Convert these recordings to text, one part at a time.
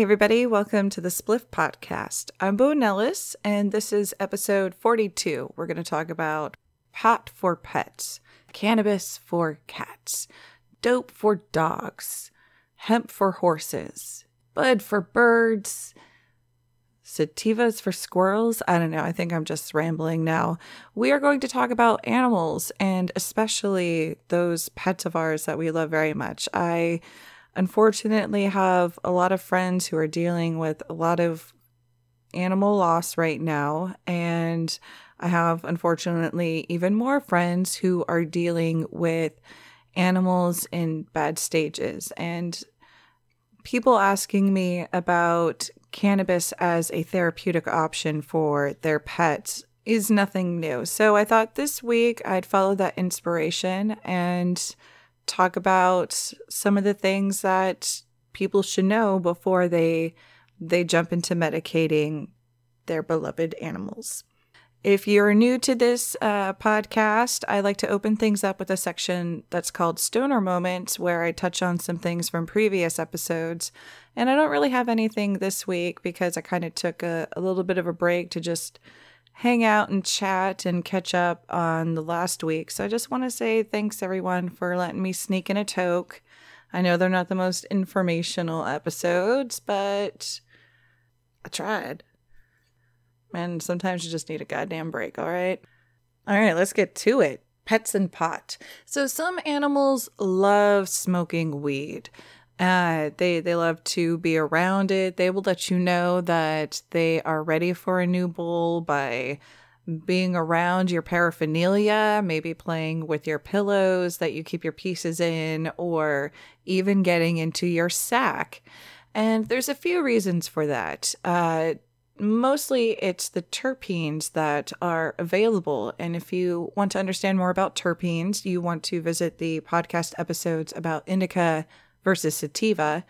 Hey, everybody, welcome to the Spliff Potcast. I'm Bo Nellis, and this is episode 42. We're going to talk about pot for pets, cannabis for cats, dope for dogs, hemp for horses, bud for birds, sativas for squirrels. I don't know. I think I'm just rambling now. We are going to talk about animals and especially those pets of ours that we love very much. I unfortunately have a lot of friends who are dealing with a lot of animal loss right now and I have unfortunately even more friends who are dealing with animals in bad stages and people asking me about cannabis as a therapeutic option for their pets is nothing new. So I thought this week I'd follow that inspiration and talk about some of the things that people should know before they they jump into medicating their beloved animals. If you're new to this uh, podcast, I like to open things up with a section that's called Stoner Moments, where I touch on some things from previous episodes. And I don't really have anything this week because I kind of took a, a little bit of a break to just hang out and chat and catch up on the last week. So I just want to say thanks everyone for letting me sneak in a toke. I know they're not the most informational episodes, but I tried. And sometimes you just need a goddamn break, all right? All right, let's get to it. Pets and pot. So some animals love smoking weed. Uh, they they love to be around it. They will let you know that they are ready for a new bowl by being around your paraphernalia, maybe playing with your pillows that you keep your pieces in, or even getting into your sack. And there's a few reasons for that. Uh, mostly it's the terpenes that are available. And if you want to understand more about terpenes, you want to visit the podcast episodes about indica versus sativa.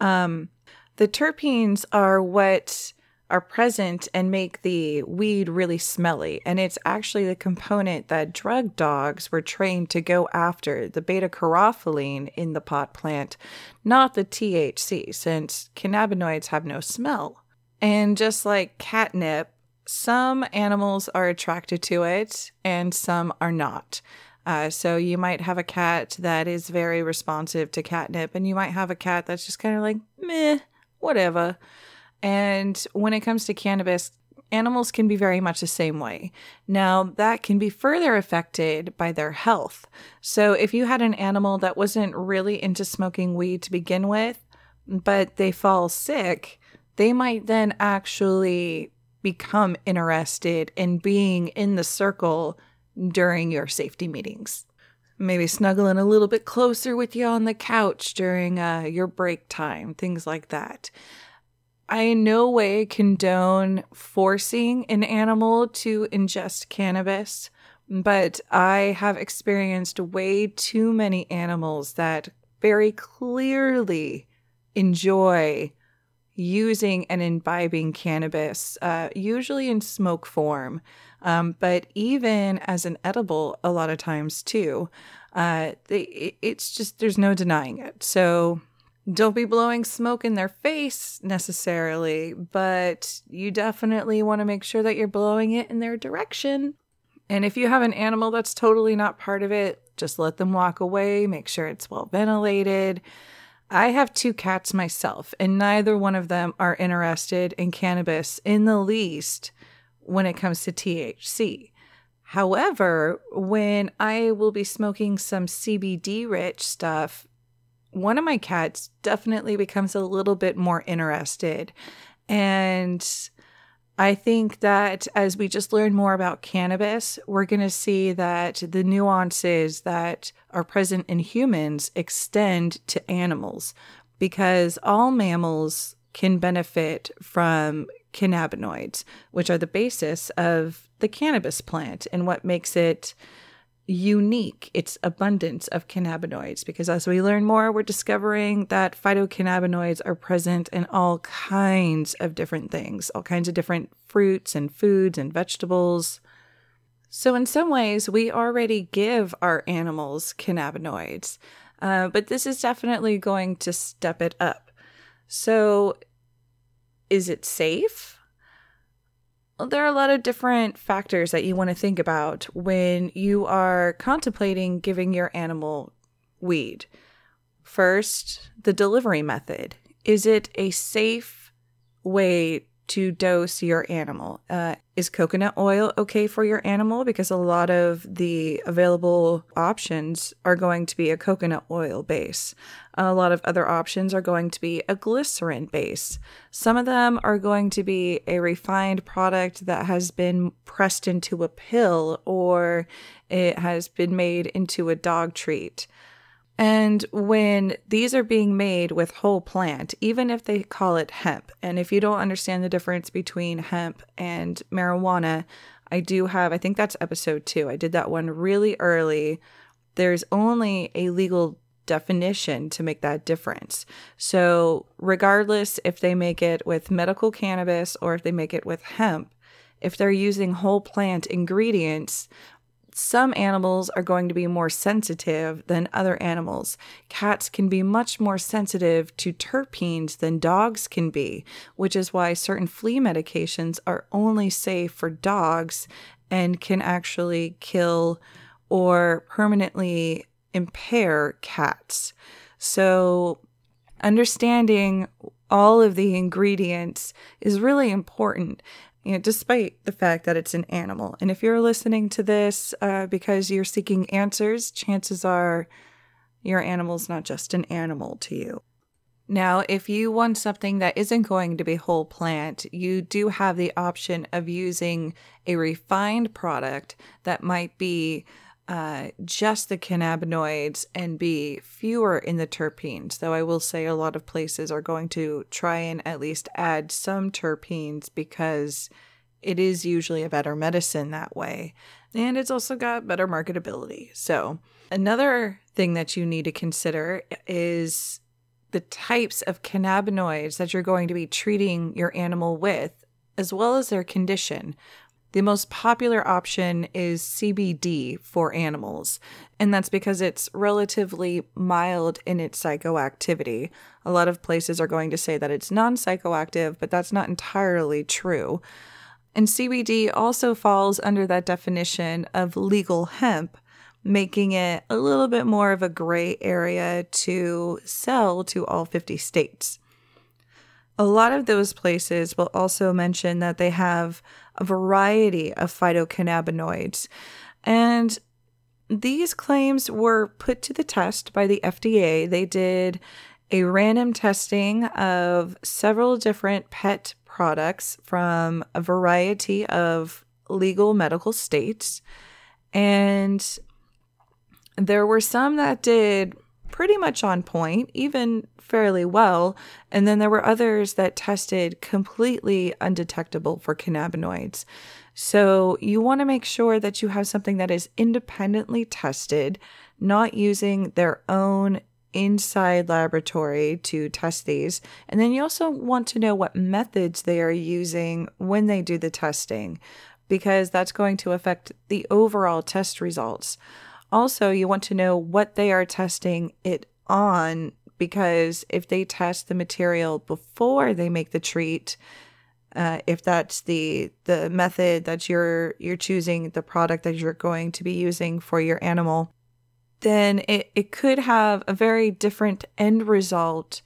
Um, the terpenes are what are present and make the weed really smelly. And it's actually the component that drug dogs were trained to go after the beta caryophyllene in the pot plant, not the THC, since cannabinoids have no smell. And just like catnip, some animals are attracted to it and some are not. Uh, so you might have a cat that is very responsive to catnip, and you might have a cat that's just kind of like, meh, whatever. And when it comes to cannabis, animals can be very much the same way. Now, that can be further affected by their health. So if you had an animal that wasn't really into smoking weed to begin with, but they fall sick, they might then actually become interested in being in the circle during your safety meetings. Maybe snuggling a little bit closer with you on the couch during uh, your break time, things like that. I in no way condone forcing an animal to ingest cannabis, but I have experienced way too many animals that very clearly enjoy using and imbibing cannabis, uh, usually in smoke form, um, but even as an edible, a lot of times too. Uh, they, it's just, there's no denying it. So don't be blowing smoke in their face necessarily, but you definitely want to make sure that you're blowing it in their direction. And if you have an animal that's totally not part of it, just let them walk away, make sure it's well ventilated. I have two cats myself, and neither one of them are interested in cannabis in the least when it comes to THC. However, when I will be smoking some CBD rich stuff, one of my cats definitely becomes a little bit more interested. And I think that as we just learn more about cannabis, we're going to see that the nuances that are present in humans extend to animals because all mammals can benefit from cannabinoids, which are the basis of the cannabis plant and what makes it unique its abundance of cannabinoids because as we learn more we're discovering that phytocannabinoids are present in all kinds of different things all kinds of different fruits and foods and vegetables so in some ways we already give our animals cannabinoids uh, but this is definitely going to step it up so is it safe? There are a lot of different factors that you want to think about when you are contemplating giving your animal weed. First, the delivery method. Is it a safe way to dose your animal. Uh, is coconut oil okay for your animal? Because a lot of the available options are going to be a coconut oil base. A lot of other options are going to be a glycerin base. Some of them are going to be a refined product that has been pressed into a pill or it has been made into a dog treat. And when these are being made with whole plant, even if they call it hemp, and if you don't understand the difference between hemp and marijuana, I do have, I think that's episode two. I did that one really early. There's only a legal definition to make that difference. So, regardless if they make it with medical cannabis or if they make it with hemp, if they're using whole plant ingredients, some animals are going to be more sensitive than other animals. Cats can be much more sensitive to terpenes than dogs can be, which is why certain flea medications are only safe for dogs and can actually kill or permanently impair cats. So, understanding all of the ingredients is really important you know, despite the fact that it's an animal. And if you're listening to this uh, because you're seeking answers, chances are your animal's not just an animal to you. Now, if you want something that isn't going to be whole plant, you do have the option of using a refined product that might be uh, just the cannabinoids and be fewer in the terpenes. Though I will say a lot of places are going to try and at least add some terpenes because it is usually a better medicine that way. And it's also got better marketability. So, another thing that you need to consider is the types of cannabinoids that you're going to be treating your animal with, as well as their condition. The most popular option is CBD for animals, and that's because it's relatively mild in its psychoactivity. A lot of places are going to say that it's non psychoactive, but that's not entirely true. And CBD also falls under that definition of legal hemp, making it a little bit more of a gray area to sell to all 50 states. A lot of those places will also mention that they have a variety of phytocannabinoids. And these claims were put to the test by the FDA. They did a random testing of several different pet products from a variety of legal medical states. And there were some that did pretty much on point, even fairly well. And then there were others that tested completely undetectable for cannabinoids. So you want to make sure that you have something that is independently tested, not using their own inside laboratory to test these. And then you also want to know what methods they are using when they do the testing, because that's going to affect the overall test results. Also, you want to know what they are testing it on because if they test the material before they make the treat, uh, if that's the the method that you're you're choosing, the product that you're going to be using for your animal, then it, it could have a very different end result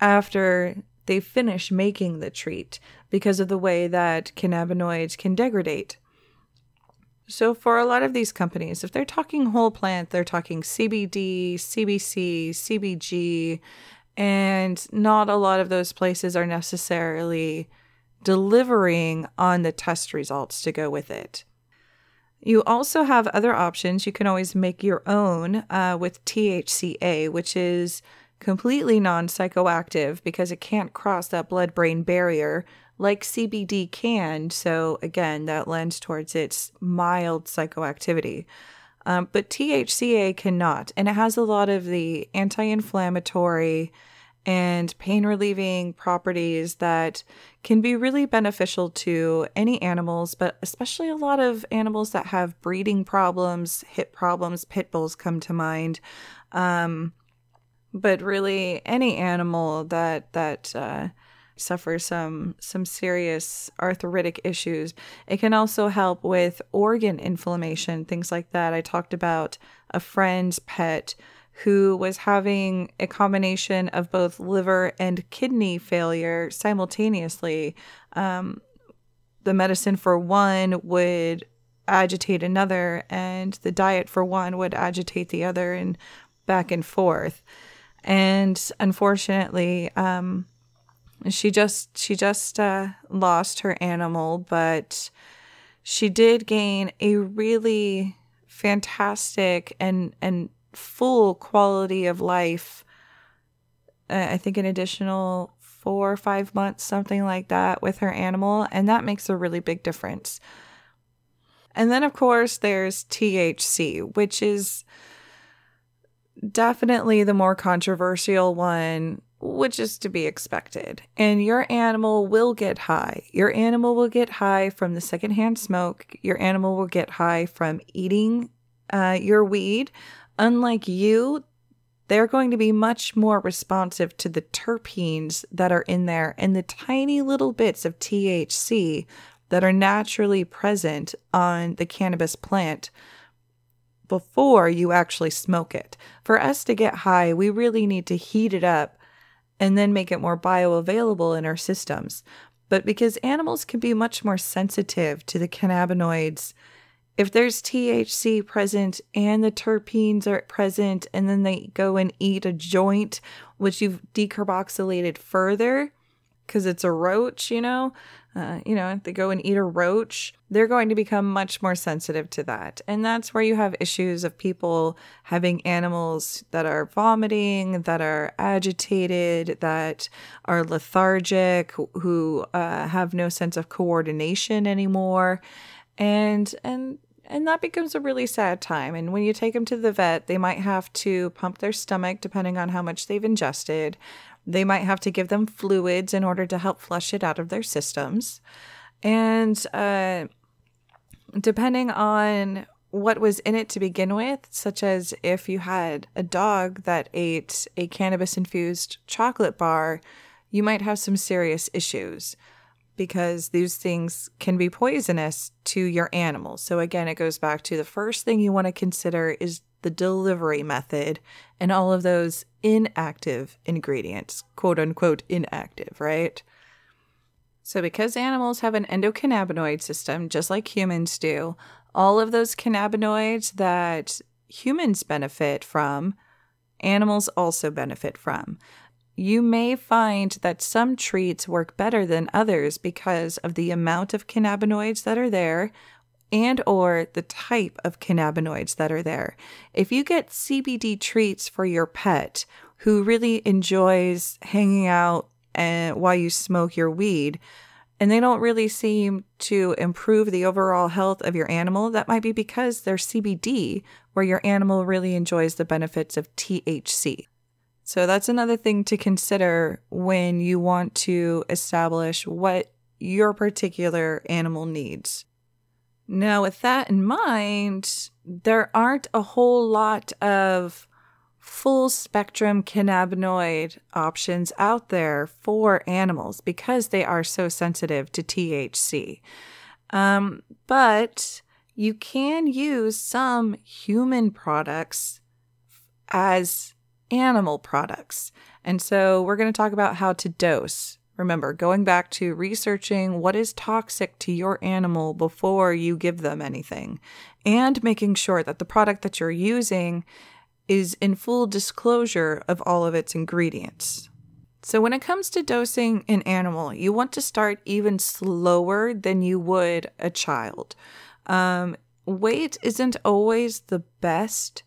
after they finish making the treat because of the way that cannabinoids can degrade. So, for a lot of these companies, if they're talking whole plant, they're talking CBD, CBC, CBG, and not a lot of those places are necessarily delivering on the test results to go with it. You also have other options. You can always make your own uh, with THCA, which is completely non psychoactive because it can't cross that blood brain barrier like CBD can. So, again, that lends towards its mild psychoactivity. Um, but THCA cannot. And it has a lot of the anti inflammatory and pain relieving properties that can be really beneficial to any animals, but especially a lot of animals that have breeding problems, hip problems, pit bulls come to mind. Um, but really, any animal that that uh, suffer some some serious arthritic issues. It can also help with organ inflammation, things like that. I talked about a friend's pet who was having a combination of both liver and kidney failure simultaneously. Um, the medicine for one would agitate another, and the diet for one would agitate the other, and back and forth. And unfortunately, um, she just she just uh, lost her animal, but she did gain a really fantastic and and full quality of life. Uh, I think an additional four or five months, something like that, with her animal, and that makes a really big difference. And then, of course, there's THC, which is definitely the more controversial one, which is to be expected. And your animal will get high. Your animal will get high from the secondhand smoke. Your animal will get high from eating uh, your weed. Unlike you, they're going to be much more responsive to the terpenes that are in there and the tiny little bits of THC that are naturally present on the cannabis plant before you actually smoke it. For us to get high, we really need to heat it up and then make it more bioavailable in our systems. But because animals can be much more sensitive to the cannabinoids, if there's THC present and the terpenes are present, and then they go and eat a joint, which you've decarboxylated further because it's a roach, you know, uh, you know, they go and eat a roach, they're going to become much more sensitive to that. And that's where you have issues of people having animals that are vomiting, that are agitated, that are lethargic, who uh, have no sense of coordination anymore. And, and, and that becomes a really sad time. And when you take them to the vet, they might have to pump their stomach depending on how much they've ingested. They might have to give them fluids in order to help flush it out of their systems. And uh, depending on what was in it to begin with, such as if you had a dog that ate a cannabis infused chocolate bar, you might have some serious issues because these things can be poisonous to your animals. So, again, it goes back to the first thing you want to consider is the delivery method and all of those inactive ingredients, quote unquote inactive, right? So, because animals have an endocannabinoid system, just like humans do, all of those cannabinoids that humans benefit from, animals also benefit from. You may find that some treats work better than others because of the amount of cannabinoids that are there and or the type of cannabinoids that are there. If you get CBD treats for your pet who really enjoys hanging out and while you smoke your weed and they don't really seem to improve the overall health of your animal, that might be because they're CBD where your animal really enjoys the benefits of THC. So that's another thing to consider when you want to establish what your particular animal needs. Now, with that in mind, there aren't a whole lot of full spectrum cannabinoid options out there for animals because they are so sensitive to THC. Um, but you can use some human products as animal products. And so we're going to talk about how to dose Remember, going back to researching what is toxic to your animal before you give them anything, and making sure that the product that you're using is in full disclosure of all of its ingredients. So, when it comes to dosing an animal, you want to start even slower than you would a child. Um, weight isn't always the best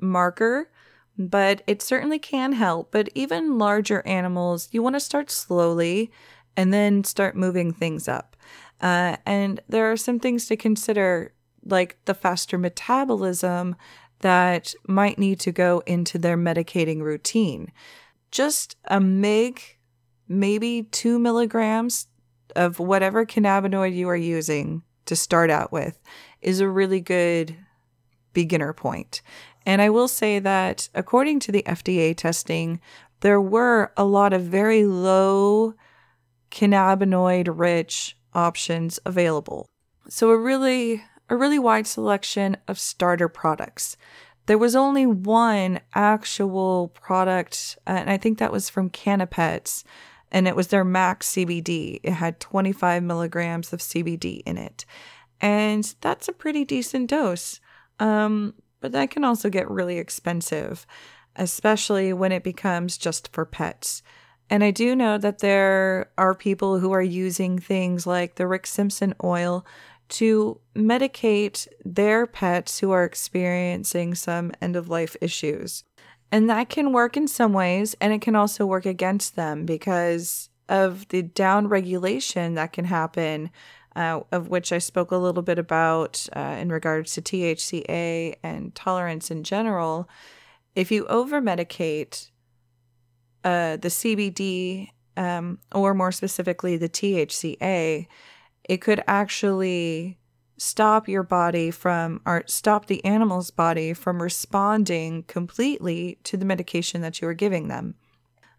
marker but it certainly can help. But even larger animals, you want to start slowly and then start moving things up. Uh, and there are some things to consider, like the faster metabolism that might need to go into their medicating routine. Just a MIG, maybe two milligrams of whatever cannabinoid you are using to start out with, is a really good beginner point. And I will say that according to the FDA testing, there were a lot of very low cannabinoid rich options available. So a really a really wide selection of starter products. There was only one actual product, and I think that was from Canapets, and it was their max CBD. It had 25 milligrams of CBD in it, and that's a pretty decent dose. Um, but that can also get really expensive, especially when it becomes just for pets. And I do know that there are people who are using things like the Rick Simpson oil to medicate their pets who are experiencing some end of life issues. And that can work in some ways, and it can also work against them because of the down regulation that can happen, uh, of which I spoke a little bit about uh, in regards to THCA and tolerance in general. If you over medicate uh, the CBD, um, or more specifically the THCA, it could actually stop your body from, or stop the animal's body from responding completely to the medication that you are giving them.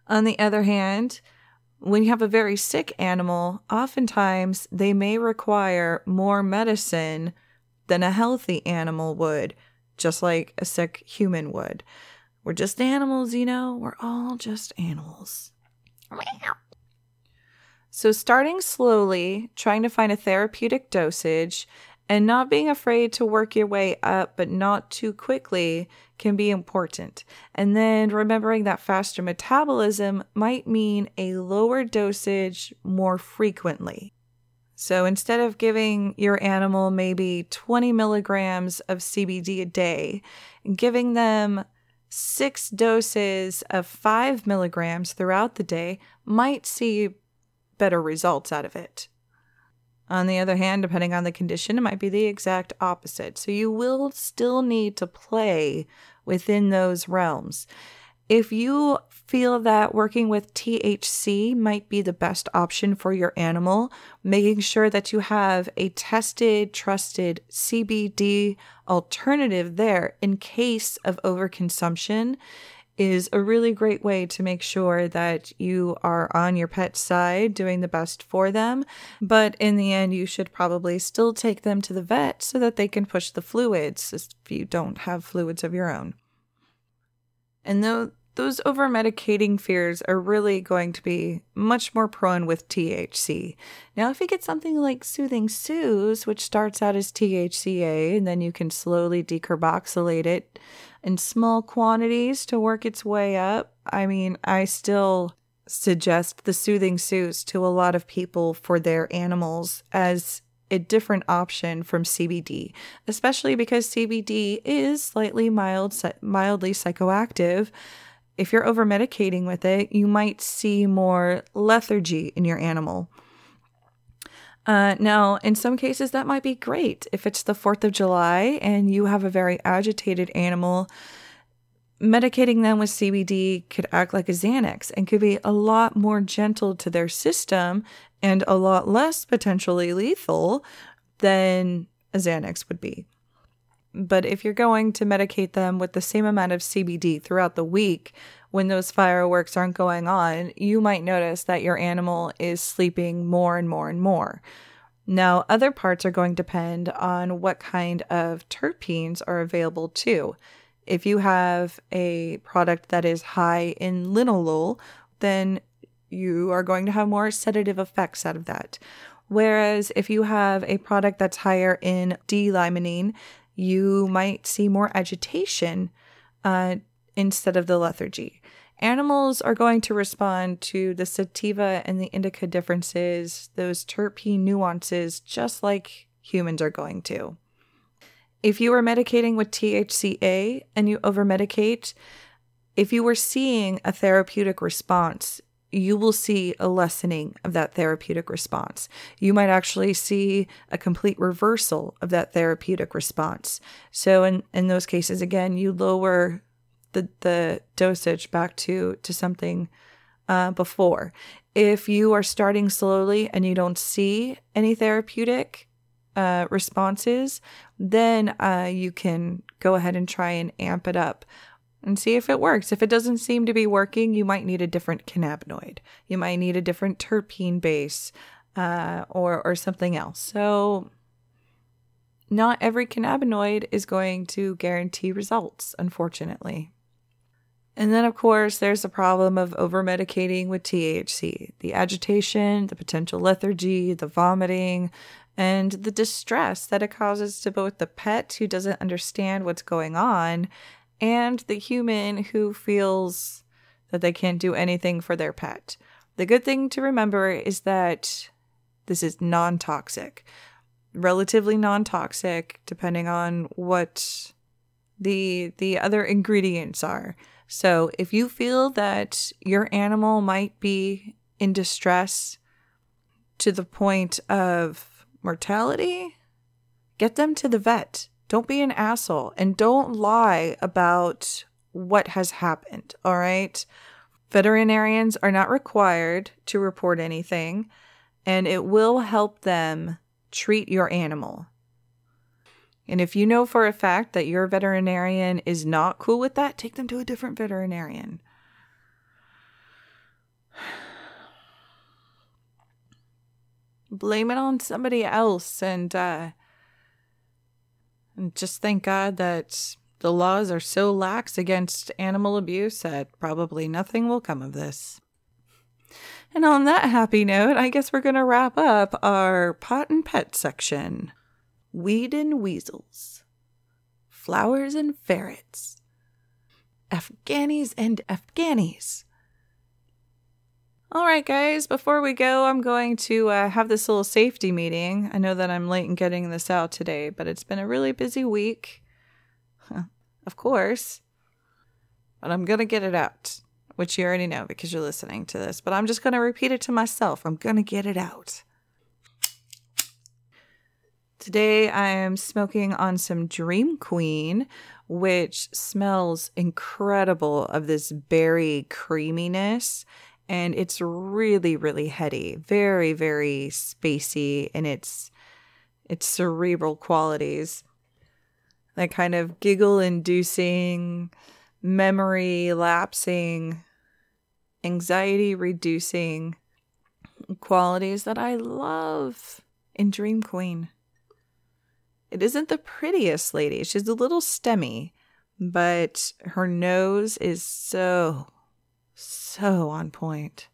On the other hand, when you have a very sick animal, oftentimes they may require more medicine than a healthy animal would, just like a sick human would. We're just animals, you know? We're all just animals. So, starting slowly, trying to find a therapeutic dosage, and not being afraid to work your way up, but not too quickly, can be important. And then remembering that faster metabolism might mean a lower dosage more frequently. So instead of giving your animal maybe 20 milligrams of CBD a day, giving them six doses of five milligrams throughout the day might see better results out of it. On the other hand, depending on the condition, it might be the exact opposite. So you will still need to play within those realms. If you feel that working with THC might be the best option for your animal, making sure that you have a tested, trusted CBD alternative there in case of overconsumption is a really great way to make sure that you are on your pet's side doing the best for them. But in the end, you should probably still take them to the vet so that they can push the fluids if you don't have fluids of your own. And though those over medicating fears are really going to be much more prone with THC. Now, if you get something like Soothing Soothes, which starts out as THCA, and then you can slowly decarboxylate it in small quantities to work its way up, I mean, I still suggest the Soothing Soothes to a lot of people for their animals as a different option from CBD, especially because CBD is slightly mild, mildly psychoactive if you're over medicating with it, you might see more lethargy in your animal. Uh, now, in some cases, that might be great. If it's the 4th of July and you have a very agitated animal, medicating them with CBD could act like a Xanax and could be a lot more gentle to their system and a lot less potentially lethal than a Xanax would be. But if you're going to medicate them with the same amount of CBD throughout the week when those fireworks aren't going on, you might notice that your animal is sleeping more and more and more. Now, other parts are going to depend on what kind of terpenes are available too. If you have a product that is high in linalool, then you are going to have more sedative effects out of that. Whereas if you have a product that's higher in D-limonene, you might see more agitation uh, instead of the lethargy. Animals are going to respond to the sativa and the indica differences, those terpene nuances, just like humans are going to. If you are medicating with THCA and you over medicate, if you were seeing a therapeutic response you will see a lessening of that therapeutic response. You might actually see a complete reversal of that therapeutic response. So in, in those cases, again, you lower the, the dosage back to, to something uh, before. If you are starting slowly and you don't see any therapeutic uh, responses, then uh, you can go ahead and try and amp it up and see if it works. If it doesn't seem to be working, you might need a different cannabinoid. You might need a different terpene base uh, or, or something else. So, not every cannabinoid is going to guarantee results, unfortunately. And then, of course, there's the problem of over medicating with THC the agitation, the potential lethargy, the vomiting, and the distress that it causes to both the pet who doesn't understand what's going on and the human who feels that they can't do anything for their pet. The good thing to remember is that this is non toxic, relatively non toxic, depending on what the the other ingredients are. So if you feel that your animal might be in distress to the point of mortality, get them to the vet. Don't be an asshole and don't lie about what has happened, all right? Veterinarians are not required to report anything, and it will help them treat your animal. And if you know for a fact that your veterinarian is not cool with that, take them to a different veterinarian. Blame it on somebody else and uh and just thank God that the laws are so lax against animal abuse that probably nothing will come of this. And on that happy note, I guess we're going to wrap up our pot and pet section. Weed and weasels, flowers and ferrets, Afghanis and Afghanis. All right, guys, before we go, I'm going to uh, have this little safety meeting. I know that I'm late in getting this out today, but it's been a really busy week. of course. But I'm going to get it out, which you already know because you're listening to this. But I'm just going to repeat it to myself. I'm going to get it out. Today I am smoking on some Dream Queen, which smells incredible of this berry creaminess. And it's really, really heady, very, very spacey in its its cerebral qualities. That kind of giggle inducing, memory lapsing, anxiety reducing qualities that I love in Dream Queen. It isn't the prettiest lady. She's a little stemmy, but her nose is so, so on point.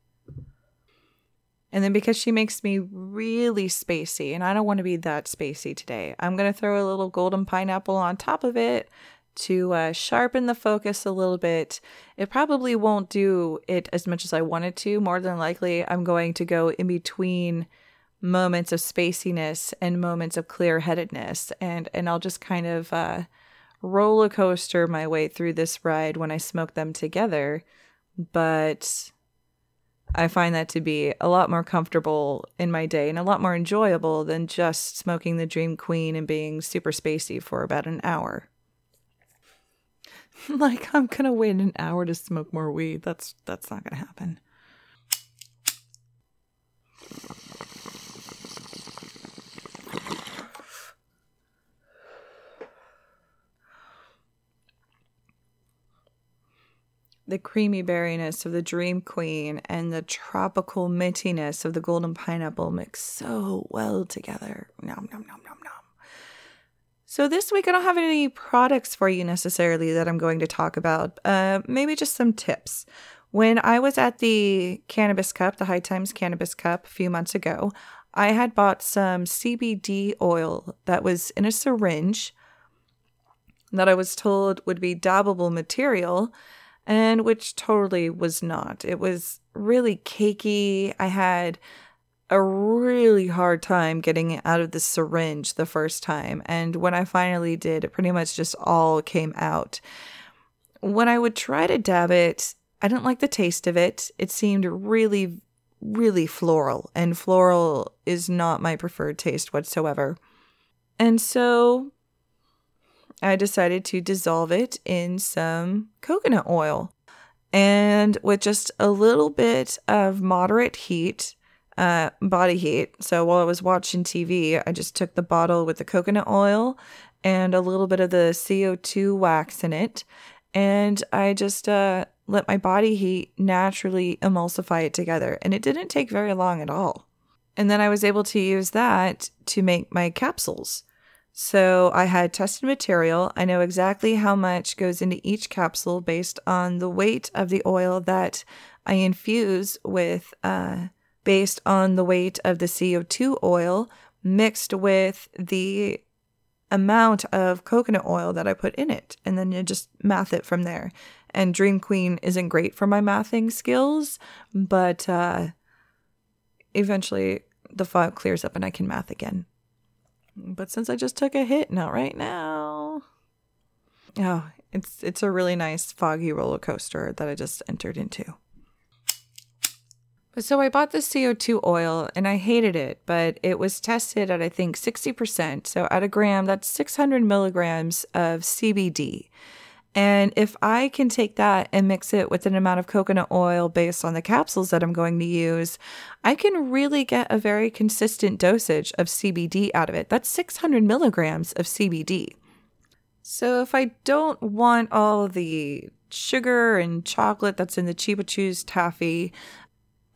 And then because she makes me really spacey, and I don't want to be that spacey today, I'm going to throw a little golden pineapple on top of it to uh, sharpen the focus a little bit. It probably won't do it as much as I wanted to. More than likely, I'm going to go in between moments of spaciness and moments of clear headedness and and I'll just kind of uh, roller coaster my way through this ride when I smoke them together but I find that to be a lot more comfortable in my day and a lot more enjoyable than just smoking the Dream Queen and being super spacey for about an hour. like I'm gonna wait an hour to smoke more weed. That's that's not gonna happen. The creamy berryness of the Dream Queen and the tropical mintiness of the golden pineapple mix so well together. Nom, nom, nom, nom, nom. So, this week I don't have any products for you necessarily that I'm going to talk about. Uh, maybe just some tips. When I was at the Cannabis Cup, the High Times Cannabis Cup, a few months ago, I had bought some CBD oil that was in a syringe that I was told would be dabbable material and which totally was not. It was really cakey. I had a really hard time getting it out of the syringe the first time. And when I finally did, it pretty much just all came out. When I would try to dab it, I didn't like the taste of it. It seemed really, really floral, and floral is not my preferred taste whatsoever. And so I decided to dissolve it in some coconut oil. And with just a little bit of moderate heat, uh, body heat. So while I was watching TV, I just took the bottle with the coconut oil and a little bit of the CO2 wax in it. and I just uh, let my body heat naturally emulsify it together. And it didn't take very long at all. And then I was able to use that to make my capsules. So I had tested material. I know exactly how much goes into each capsule based on the weight of the oil that I infuse with, uh, based on the weight of the CO2 oil mixed with the amount of coconut oil that I put in it. And then you just math it from there. And Dream Queen isn't great for my mathing skills, but uh, eventually the fog clears up and I can math again. But since I just took a hit, not right now. Oh, it's it's a really nice foggy roller coaster that I just entered into. But so I bought the CO2 oil and I hated it, but it was tested at I think 60%. So at a gram, that's 600 milligrams of CBD. And if I can take that and mix it with an amount of coconut oil based on the capsules that I'm going to use, I can really get a very consistent dosage of CBD out of it. That's 600 milligrams of CBD. So if I don't want all the sugar and chocolate that's in the Cheeba Chews taffy,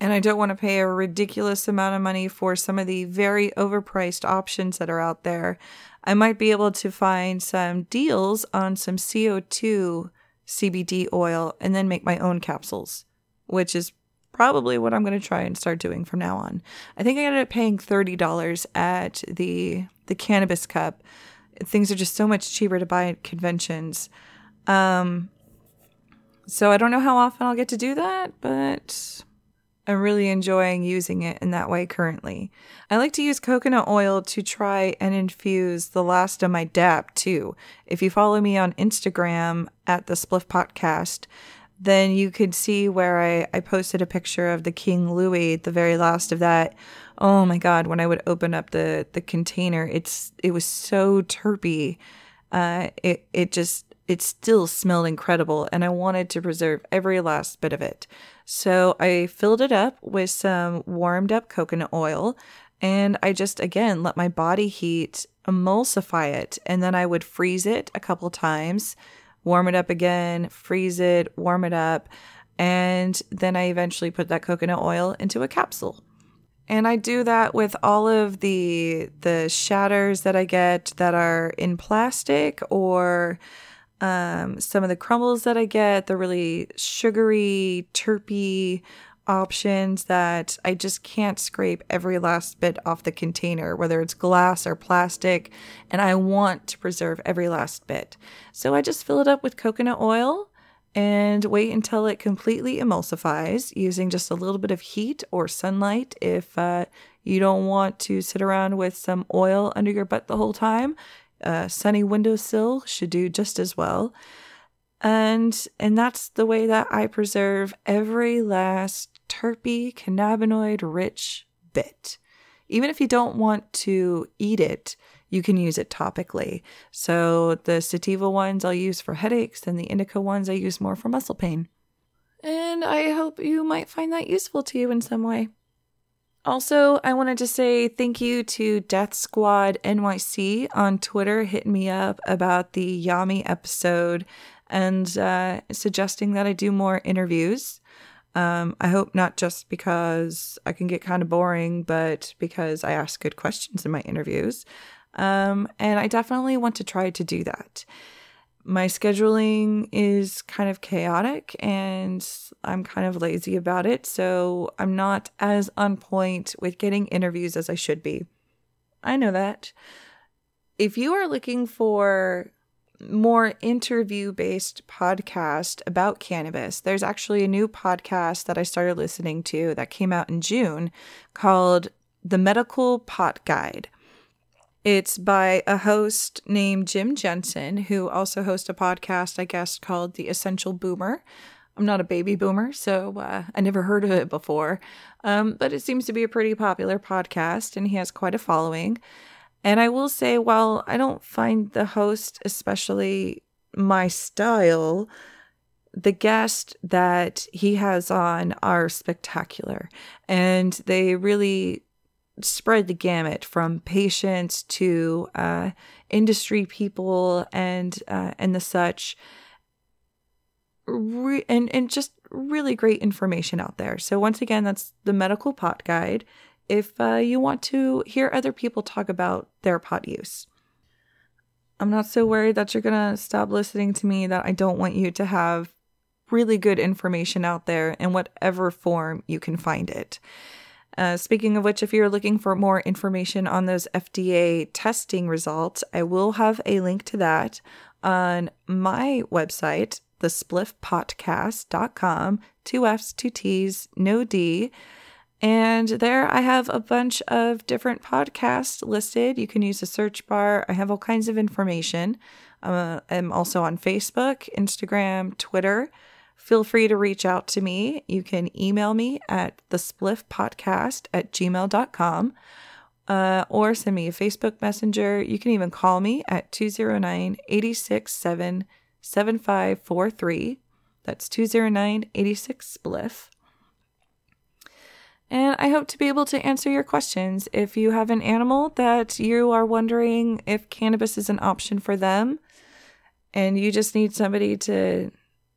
and I don't want to pay a ridiculous amount of money for some of the very overpriced options that are out there. I might be able to find some deals on some CO2 CBD oil and then make my own capsules, which is probably what I'm going to try and start doing from now on. I think I ended up paying $30 at the the cannabis cup. Things are just so much cheaper to buy at conventions. Um so I don't know how often I'll get to do that, but I'm really enjoying using it in that way currently. I like to use coconut oil to try and infuse the last of my dab too. If you follow me on Instagram at the Spliff Potcast, then you could see where I, I posted a picture of the King Louis, the very last of that. Oh my god, when I would open up the the container, it's it was so terpy. Uh, it it just it still smelled incredible and I wanted to preserve every last bit of it. So I filled it up with some warmed up coconut oil and I just again let my body heat emulsify it and then I would freeze it a couple times, warm it up again, freeze it, warm it up, and then I eventually put that coconut oil into a capsule. And I do that with all of the the shatters that I get that are in plastic or um, some of the crumbles that I get, the really sugary, terpy options that I just can't scrape every last bit off the container, whether it's glass or plastic, and I want to preserve every last bit. So I just fill it up with coconut oil and wait until it completely emulsifies using just a little bit of heat or sunlight if uh, you don't want to sit around with some oil under your butt the whole time uh, sunny windowsill should do just as well. And and that's the way that I preserve every last terpy cannabinoid rich bit. Even if you don't want to eat it, you can use it topically. So the sativa ones I'll use for headaches, and the indica ones I use more for muscle pain. And I hope you might find that useful to you in some way. Also, I wanted to say thank you to Death Squad NYC on Twitter, hitting me up about the Yami episode and uh, suggesting that I do more interviews. Um, I hope not just because I can get kind of boring, but because I ask good questions in my interviews. Um, and I definitely want to try to do that my scheduling is kind of chaotic and I'm kind of lazy about it. So I'm not as on point with getting interviews as I should be. I know that. If you are looking for more interview based podcast about cannabis, there's actually a new podcast that I started listening to that came out in June called The Medical Pot Guide. It's by a host named Jim Jensen, who also hosts a podcast, I guess, called The Essential Boomer. I'm not a baby boomer, so uh, I never heard of it before. Um, but it seems to be a pretty popular podcast, and he has quite a following. And I will say, while I don't find the host especially my style, the guests that he has on are spectacular. And they really spread the gamut from patients to uh, industry people and uh, and the such. re- and and just really great information out there. So once again, that's the Medical Pot Guide. If uh, you want to hear other people talk about their pot use, I'm not so worried that you're gonna stop listening to me. That I don't want you to have really good information out there in whatever form you can find it. Uh, speaking of which, if you're looking for more information on those FDA testing results, I will have a link to that on my website, thespliffpotcast.com, two F's, two T's, no D. And there I have a bunch of different podcasts listed. You can use the search bar. I have all kinds of information. Uh, I'm also on Facebook, Instagram, Twitter. Feel free to reach out to me. You can email me at thespliffpotcast at gmail.com uh, or send me a Facebook Messenger. You can even call me at 209 867 7543. That's 209 86 Spliff. And I hope to be able to answer your questions. If you have an animal that you are wondering if cannabis is an option for them, and you just need somebody to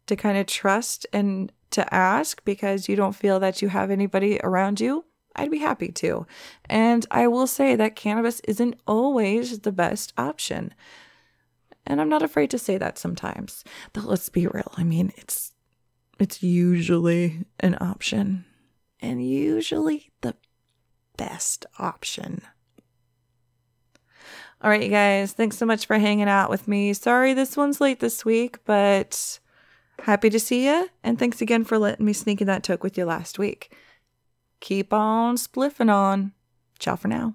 to kind of trust and to ask because you don't feel that you have anybody around you, I'd be happy to. And I will say that cannabis isn't always the best option. And I'm not afraid to say that sometimes. But let's be real. I mean, it's it's usually an option and usually the best option. All right, you guys, thanks so much for hanging out with me. Sorry this one's late this week, but happy to see you. And thanks again for letting me sneak in that toke with you last week. Keep on spliffing on. Ciao for now.